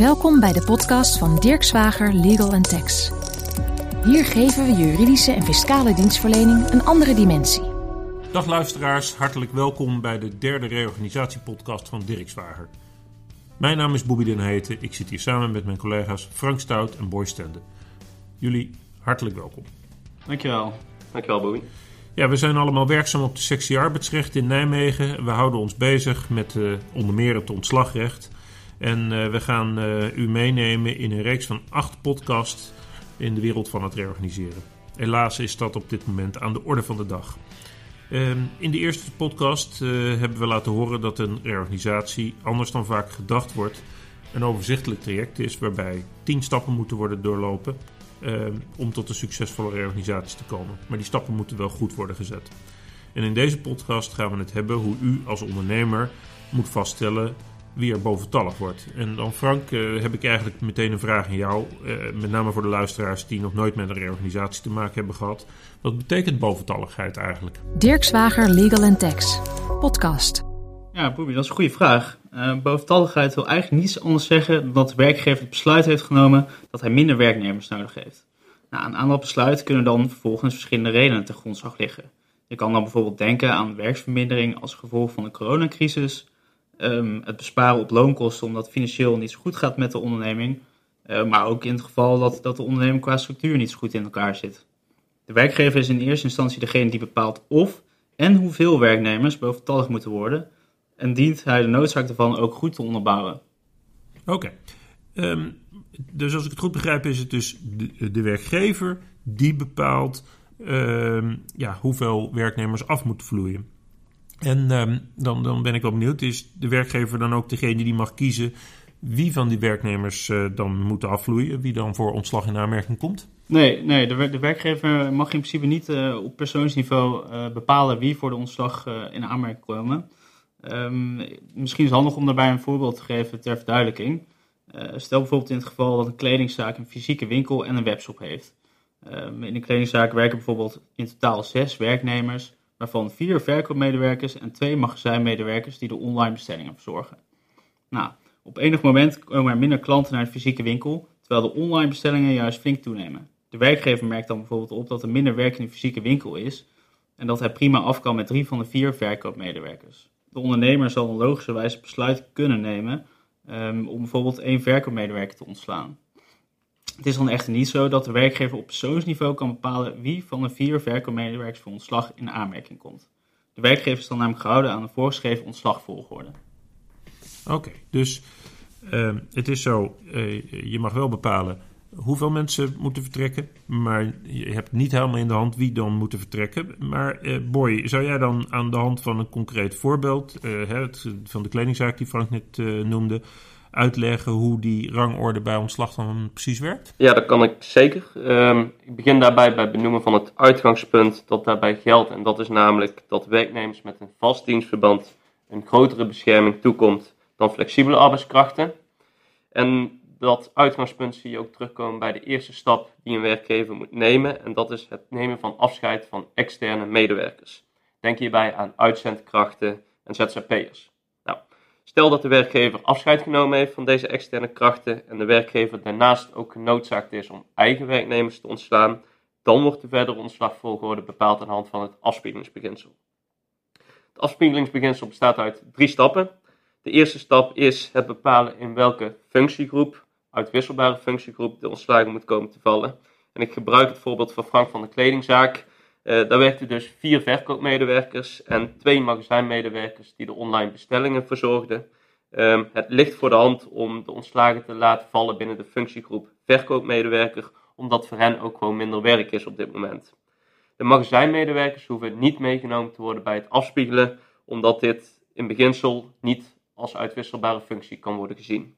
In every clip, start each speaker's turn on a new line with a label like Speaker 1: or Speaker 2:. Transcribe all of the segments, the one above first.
Speaker 1: Welkom bij de podcast van Dirk Zwager Legal Tax. Hier geven we juridische en fiscale dienstverlening een andere dimensie.
Speaker 2: Dag luisteraars, hartelijk welkom bij de derde reorganisatiepodcast van Dirk Zwager. Mijn naam is Bobby Den Heten. Ik zit hier samen met mijn collega's Frank Stout en Boy Stende. Jullie hartelijk welkom.
Speaker 3: Dankjewel.
Speaker 4: Dankjewel Bobby.
Speaker 2: Ja, we zijn allemaal werkzaam op de sectie arbeidsrecht in Nijmegen. We houden ons bezig met uh, onder meer het ontslagrecht. En uh, we gaan uh, u meenemen in een reeks van acht podcasts in de wereld van het reorganiseren. Helaas is dat op dit moment aan de orde van de dag. Ehm, in de eerste podcast hebben we laten horen dat een reorganisatie, anders dan vaak gedacht wordt, een overzichtelijk traject is waarbij tien stappen moeten worden doorlopen Ehm, om tot een succesvolle reorganisatie te komen. Maar die stappen moeten wel goed worden gezet. En in deze podcast gaan we het hebben hoe u als ondernemer moet vaststellen wie er boventallig wordt. En dan Frank, uh, heb ik eigenlijk meteen een vraag aan jou. Uh, met name voor de luisteraars die nog nooit met een reorganisatie te maken hebben gehad. Wat betekent boventalligheid eigenlijk?
Speaker 1: Dirk Zwager Legal Tax, podcast.
Speaker 3: Ja, Boebie, dat is een goede vraag. Uh, boventalligheid wil eigenlijk niets anders zeggen dan dat de werkgever het besluit heeft genomen dat hij minder werknemers nodig heeft. Nou, een aantal besluiten kunnen dan vervolgens verschillende redenen ten grondslag liggen. Je kan dan bijvoorbeeld denken aan werksvermindering als gevolg van de coronacrisis, um, het besparen op loonkosten omdat financieel niet zo goed gaat met de onderneming, uh, maar ook in het geval dat, dat de onderneming qua structuur niet zo goed in elkaar zit. De werkgever is in eerste instantie degene die bepaalt of en hoeveel werknemers boventallig moeten worden en dient hij de noodzaak ervan ook goed te onderbouwen.
Speaker 2: Oké. Ehm, dus als ik het goed begrijp, is het dus de, werkgever die bepaalt um, ja, hoeveel werknemers af moeten vloeien. En um, dan, dan ben ik wel benieuwd, is de werkgever dan ook degene die mag kiezen wie van die werknemers uh, dan moeten afvloeien, wie dan voor ontslag in aanmerking komt?
Speaker 3: Nee, nee de, werkgever mag in principe niet uh, op persoonsniveau uh, bepalen wie voor de ontslag in aanmerking komen. Um, misschien is het handig om daarbij een voorbeeld te geven ter verduidelijking. Stel bijvoorbeeld in het geval dat een kledingzaak een fysieke winkel en een webshop heeft. Um, in een kledingzaak werken bijvoorbeeld in totaal zes werknemers, waarvan vier verkoopmedewerkers en twee magazijnmedewerkers die de online bestellingen verzorgen. Nou, op enig moment komen er minder klanten naar de fysieke winkel, terwijl de online bestellingen juist flink toenemen. De werkgever merkt dan bijvoorbeeld op dat er minder werk in de fysieke winkel is en dat hij prima af kan met drie van de vier verkoopmedewerkers de ondernemer zal een logischerwijs besluit kunnen nemen um, om bijvoorbeeld één verkoopmedewerker te ontslaan. Het is dan echter niet zo dat de werkgever op persoonsniveau kan bepalen wie van de vier verkoopmedewerkers voor ontslag in aanmerking komt. De werkgever is dan namelijk gehouden aan de voorgeschreven ontslagvolgorde.
Speaker 2: Oké, dus uh, het is zo, uh, je mag wel bepalen hoeveel mensen moeten vertrekken. Maar je hebt niet helemaal in de hand wie dan moeten vertrekken. Maar eh, Boy, zou jij dan aan de hand van een concreet voorbeeld, eh, het, van de kledingzaak die Frank net eh, noemde, uitleggen hoe die rangorde bij ontslag dan precies werkt?
Speaker 4: Ja, dat kan ik zeker. Um, ik begin daarbij bij benoemen van het uitgangspunt dat daarbij geldt. En dat is namelijk dat werknemers met een vast dienstverband een grotere bescherming toekomt dan flexibele arbeidskrachten. En dat uitgangspunt zie je ook terugkomen bij de eerste stap die een werkgever moet nemen. En dat is het nemen van afscheid van externe medewerkers. Denk hierbij aan uitzendkrachten en ZZP'ers. Stel dat de werkgever afscheid genomen heeft van deze externe krachten en de werkgever daarnaast ook genoodzaakt is om eigen werknemers te ontslaan, dan wordt de verdere ontslagvolgorde bepaald aan de hand van het afspiegelingsbeginsel. Het afspiegelingsbeginsel bestaat uit drie stappen. De eerste stap is het bepalen in welke functiegroep uitwisselbare functiegroep de ontslagen moet komen te vallen. En ik gebruik het voorbeeld van Frank van de Kledingzaak. Uh, daar werkten dus vier verkoopmedewerkers en twee magazijnmedewerkers die de online bestellingen verzorgden. Um, het ligt voor de hand om de ontslagen te laten vallen binnen de functiegroep verkoopmedewerker, omdat voor hen ook gewoon minder werk is op dit moment. De magazijnmedewerkers hoeven niet meegenomen te worden bij het afspiegelen, omdat dit in beginsel niet als uitwisselbare functie kan worden gezien.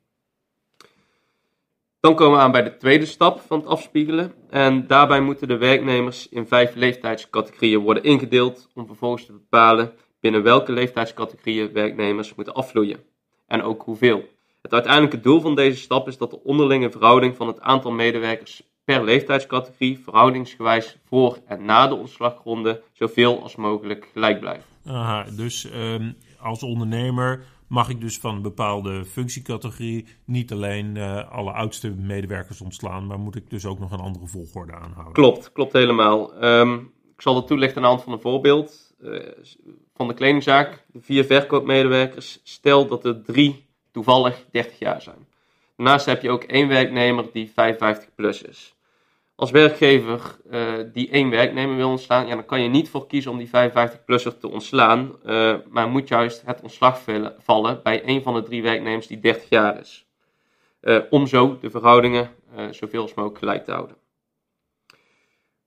Speaker 4: Dan komen we aan bij de tweede stap van het afspiegelen. En daarbij moeten de werknemers in vijf leeftijdscategorieën worden ingedeeld om vervolgens te bepalen binnen welke leeftijdscategorieën werknemers moeten afvloeien. En ook hoeveel. Het uiteindelijke doel van deze stap is dat de onderlinge verhouding van het aantal medewerkers per leeftijdscategorie verhoudingsgewijs voor en na de ontslagronde zoveel als mogelijk gelijk blijft.
Speaker 2: Aha, dus um, als ondernemer mag ik dus van een bepaalde functiecategorie niet alleen uh, alle oudste medewerkers ontslaan, maar moet ik dus ook nog een andere volgorde aanhouden.
Speaker 4: Klopt, klopt helemaal. Um, ik zal dat toelichten aan de hand van een voorbeeld. Uh, van de kledingzaak, de vier verkoopmedewerkers, stel dat er drie toevallig 30 jaar zijn. Daarnaast heb je ook één werknemer die 55 plus is. Als werkgever uh, die één werknemer wil ontslaan, ja, dan kan je niet voor kiezen om die 55-plusser te ontslaan, uh, maar moet juist het ontslag vallen bij één van de drie werknemers die 30 jaar is. Uh, om zo de verhoudingen zoveel als mogelijk gelijk te houden.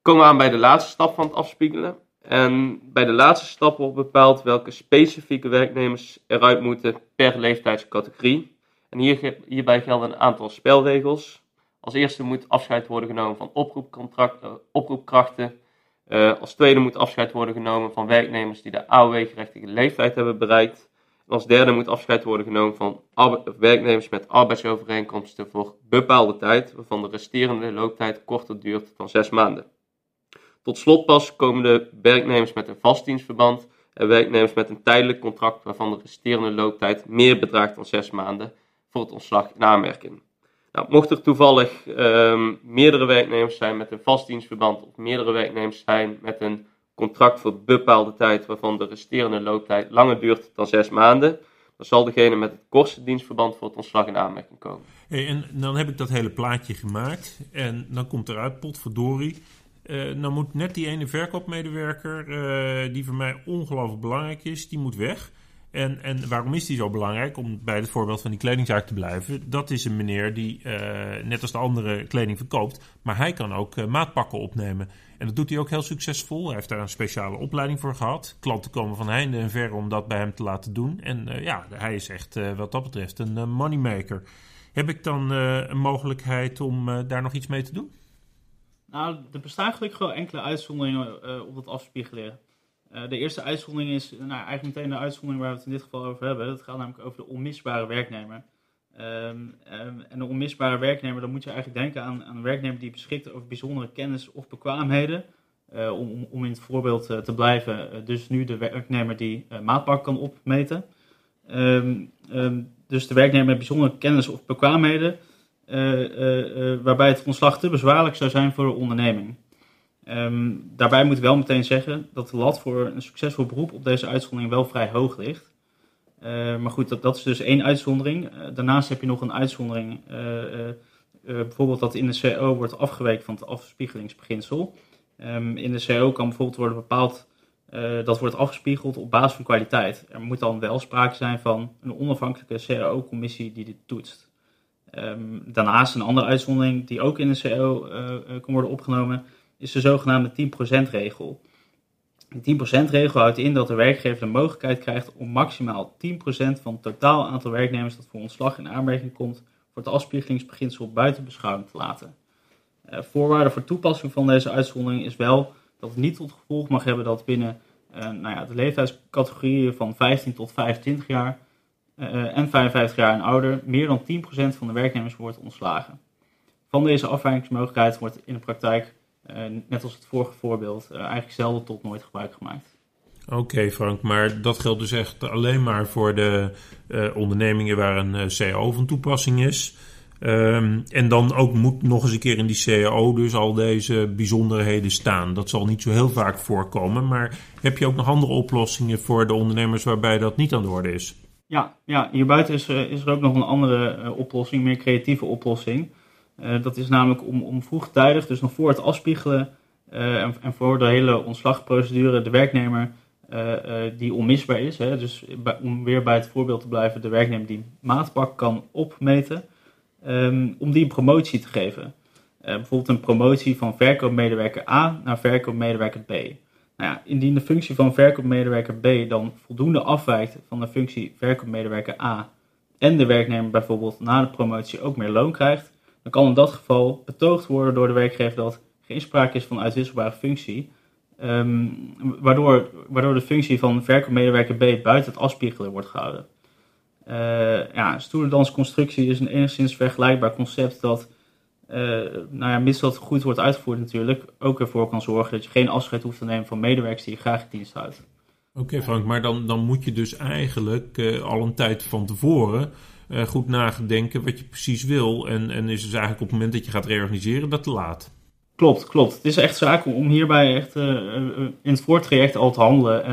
Speaker 4: Komen we aan bij de laatste stap van het afspiegelen. En bij de laatste stap wordt bepaald welke specifieke werknemers eruit moeten per leeftijdscategorie. En hier, hierbij gelden een aantal spelregels. Als eerste moet afscheid worden genomen van oproepkrachten. Uh, als tweede moet afscheid worden genomen van werknemers die de AOW-gerechtige leeftijd hebben bereikt. En als derde moet afscheid worden genomen van werknemers met arbeidsovereenkomsten voor bepaalde tijd, waarvan de resterende looptijd korter duurt dan zes maanden. Tot slot pas komen de werknemers met een vastdienstverband en werknemers met een tijdelijk contract waarvan de resterende looptijd meer bedraagt dan zes maanden voor het ontslag in aanmerking. Nou, mocht er toevallig um, meerdere werknemers zijn met een vastdienstverband of meerdere werknemers zijn met een contract voor bepaalde tijd waarvan de resterende looptijd langer duurt dan zes maanden, dan zal degene met het kortste dienstverband voor het ontslag in aanmerking komen.
Speaker 2: Hey, en dan heb ik dat hele plaatje gemaakt en dan komt eruit, potverdorie, uh, dan moet net die ene verkoopmedewerker, uh, die voor mij ongelooflijk belangrijk is, die moet weg. En, en waarom is die zo belangrijk? Om bij het voorbeeld van die kledingzaak te blijven. Dat is een meneer die uh, net als de andere kleding verkoopt. Maar hij kan ook uh, maatpakken opnemen. En dat doet hij ook heel succesvol. Hij heeft daar een speciale opleiding voor gehad. Klanten komen van heinde en ver om dat bij hem te laten doen. En uh, ja, hij is echt wat dat betreft een moneymaker. Heb ik dan een mogelijkheid om daar nog iets mee te doen?
Speaker 3: Nou, er bestaan gelukkig wel enkele uitzonderingen op dat afspiegelen. Uh, de eerste uitzondering is nou, eigenlijk meteen de uitzondering waar we het in dit geval over hebben. Dat gaat namelijk over de onmisbare werknemer. Um, um, en de onmisbare werknemer, dan moet je eigenlijk denken aan, aan een werknemer die beschikt over bijzondere kennis of bekwaamheden. Uh, om, om in het voorbeeld uh, te blijven, dus nu de werknemer die maatpak kan opmeten. Um, dus de werknemer met bijzondere kennis of bekwaamheden, waarbij het ontslag te bezwaarlijk zou zijn voor de onderneming. Um, daarbij moet ik wel meteen zeggen dat de lat voor een succesvol beroep op deze uitzondering wel vrij hoog ligt. Uh, maar goed, dat, dat, is dus één uitzondering. Uh, daarnaast heb je nog een uitzondering, uh, bijvoorbeeld dat in de CO wordt afgeweken van het afspiegelingsbeginsel. Um, in de CO kan bijvoorbeeld worden bepaald dat wordt afgespiegeld op basis van kwaliteit. Er moet dan wel sprake zijn van een onafhankelijke CAO-commissie die dit toetst. Daarnaast een andere uitzondering die ook in de CO kan worden opgenomen is de zogenaamde 10%-regel. De 10%-regel houdt in dat de werkgever de mogelijkheid krijgt om maximaal 10% van het totaal aantal werknemers dat voor ontslag in aanmerking komt voor het afspiegelingsbeginsel buiten beschouwing te laten. Uh, voorwaarde voor toepassing van deze uitzondering is wel dat het niet tot gevolg mag hebben dat binnen uh, nou ja, de leeftijdscategorieën van 15 tot 25 jaar uh, en 55 jaar en ouder meer dan 10% van de werknemers wordt ontslagen. Van deze afwijkingsmogelijkheid wordt in de praktijk net als het vorige voorbeeld, uh, eigenlijk zelden tot nooit gebruik gemaakt.
Speaker 2: Oké okay, Frank, maar dat geldt dus echt alleen maar voor de uh, ondernemingen waar een CAO van toepassing is. Um, en dan ook moet nog eens een keer in die CAO dus al deze bijzonderheden staan. Dat zal niet zo heel vaak voorkomen, maar heb je ook nog andere oplossingen voor de ondernemers waarbij dat niet aan de orde is?
Speaker 3: Ja, ja hierbuiten is, is er ook nog een andere oplossing, een meer creatieve oplossing. Uh, dat is namelijk om, om vroegtijdig, dus nog voor het afspiegelen uh, en, voor de hele ontslagprocedure, de werknemer uh, die onmisbaar is. Hè, dus om weer bij het voorbeeld te blijven, de werknemer die maatpak kan opmeten, um, om die een promotie te geven. bijvoorbeeld een promotie van verkoopmedewerker A naar verkoopmedewerker B. Nou ja, indien de functie van verkoopmedewerker B dan voldoende afwijkt van de functie verkoopmedewerker A en de werknemer bijvoorbeeld na de promotie ook meer loon krijgt, dan kan in dat geval betoogd worden door de werkgever dat geen sprake is van uitwisselbare functie, um, waardoor, waardoor de functie van verkoopmedewerker B buiten het afspiegelen wordt gehouden. Uh, ja, stoelendansconstructie is een enigszins vergelijkbaar concept dat, uh, nou ja, mits dat goed wordt uitgevoerd natuurlijk, ook ervoor kan zorgen dat je geen afscheid hoeft te nemen van medewerkers die je graag in dienst houdt.
Speaker 2: Oké Frank, maar dan, dan moet je dus eigenlijk uh, al een tijd van tevoren uh, goed nadenken wat je precies wil. En, en is dus eigenlijk op het moment dat je gaat reorganiseren dat te laat.
Speaker 3: Klopt, klopt. Het is echt zaak om hierbij echt uh, in het voortraject al te handelen.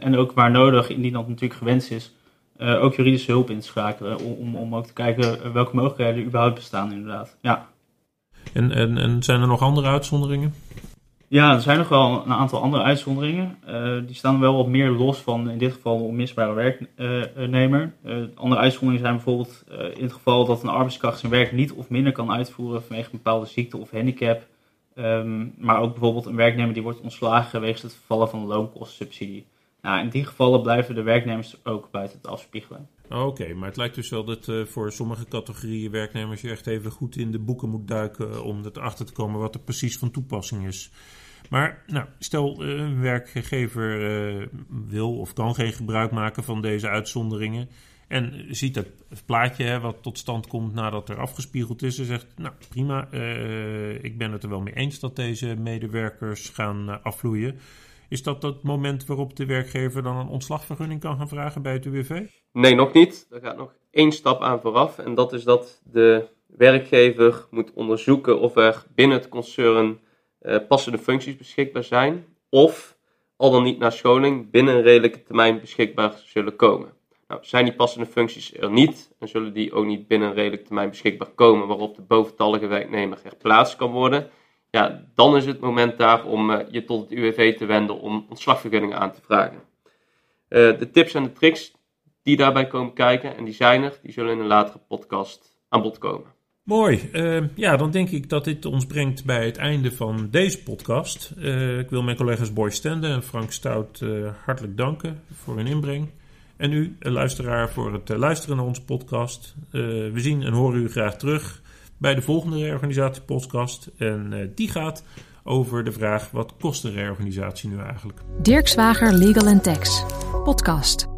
Speaker 3: en ook waar nodig, indien dat natuurlijk gewenst is, ook juridische hulp in te schakelen. Om, om ook te kijken welke mogelijkheden er überhaupt bestaan inderdaad. Ja.
Speaker 2: En, en, en zijn er nog andere uitzonderingen?
Speaker 3: Ja, er zijn nog wel een aantal andere uitzonderingen. Uh, die staan wel wat meer los van in dit geval de onmisbare werknemer. Uh, andere uitzonderingen zijn bijvoorbeeld in het geval dat een arbeidskracht zijn werk niet of minder kan uitvoeren vanwege een bepaalde ziekte of handicap. Um, maar ook bijvoorbeeld een werknemer die wordt ontslagen wegens het vervallen van de loonkostensubsidie. Nou, in die gevallen blijven de werknemers ook buiten het afspiegelen.
Speaker 2: Oké, maar het lijkt dus wel dat uh, voor sommige categorieën werknemers je echt even goed in de boeken moet duiken om erachter te komen wat er precies van toepassing is. Maar nou, stel uh, een werkgever uh, wil of kan geen gebruik maken van deze uitzonderingen. En ziet het plaatje hè, wat tot stand komt nadat er afgespiegeld is. En zegt, nou prima, ik ben het er wel mee eens dat deze medewerkers gaan afvloeien. Is dat het moment waarop de werkgever dan een ontslagvergunning kan gaan vragen bij het UWV?
Speaker 4: Nee, nog niet. Er gaat nog één stap aan vooraf. En dat is dat de werkgever moet onderzoeken of er binnen het concern uh, passende functies beschikbaar zijn. Of al dan niet naar scholing binnen een redelijke termijn beschikbaar zullen komen. Nou, zijn die passende functies er niet en zullen die ook niet binnen een redelijke termijn beschikbaar komen waarop de boventallige werknemer geplaatst kan worden, ja, dan is het moment daar om uh, je tot het UWV te wenden om ontslagvergunningen aan te vragen. Uh, de tips en de tricks die daarbij komen kijken, en die zijn er, die zullen in een latere podcast aan bod komen.
Speaker 2: Mooi. Uh, ja, dan denk ik dat dit ons brengt bij het einde van deze podcast. Ik wil mijn collega's Boy Stende en Frank Stout hartelijk danken voor hun inbreng. En u, luisteraar, voor het luisteren naar onze podcast. we zien en horen u graag terug bij de volgende reorganisatiepodcast. En die gaat over de vraag: wat kost een reorganisatie nu eigenlijk?
Speaker 1: Dirk Zwager Legal Tax, podcast.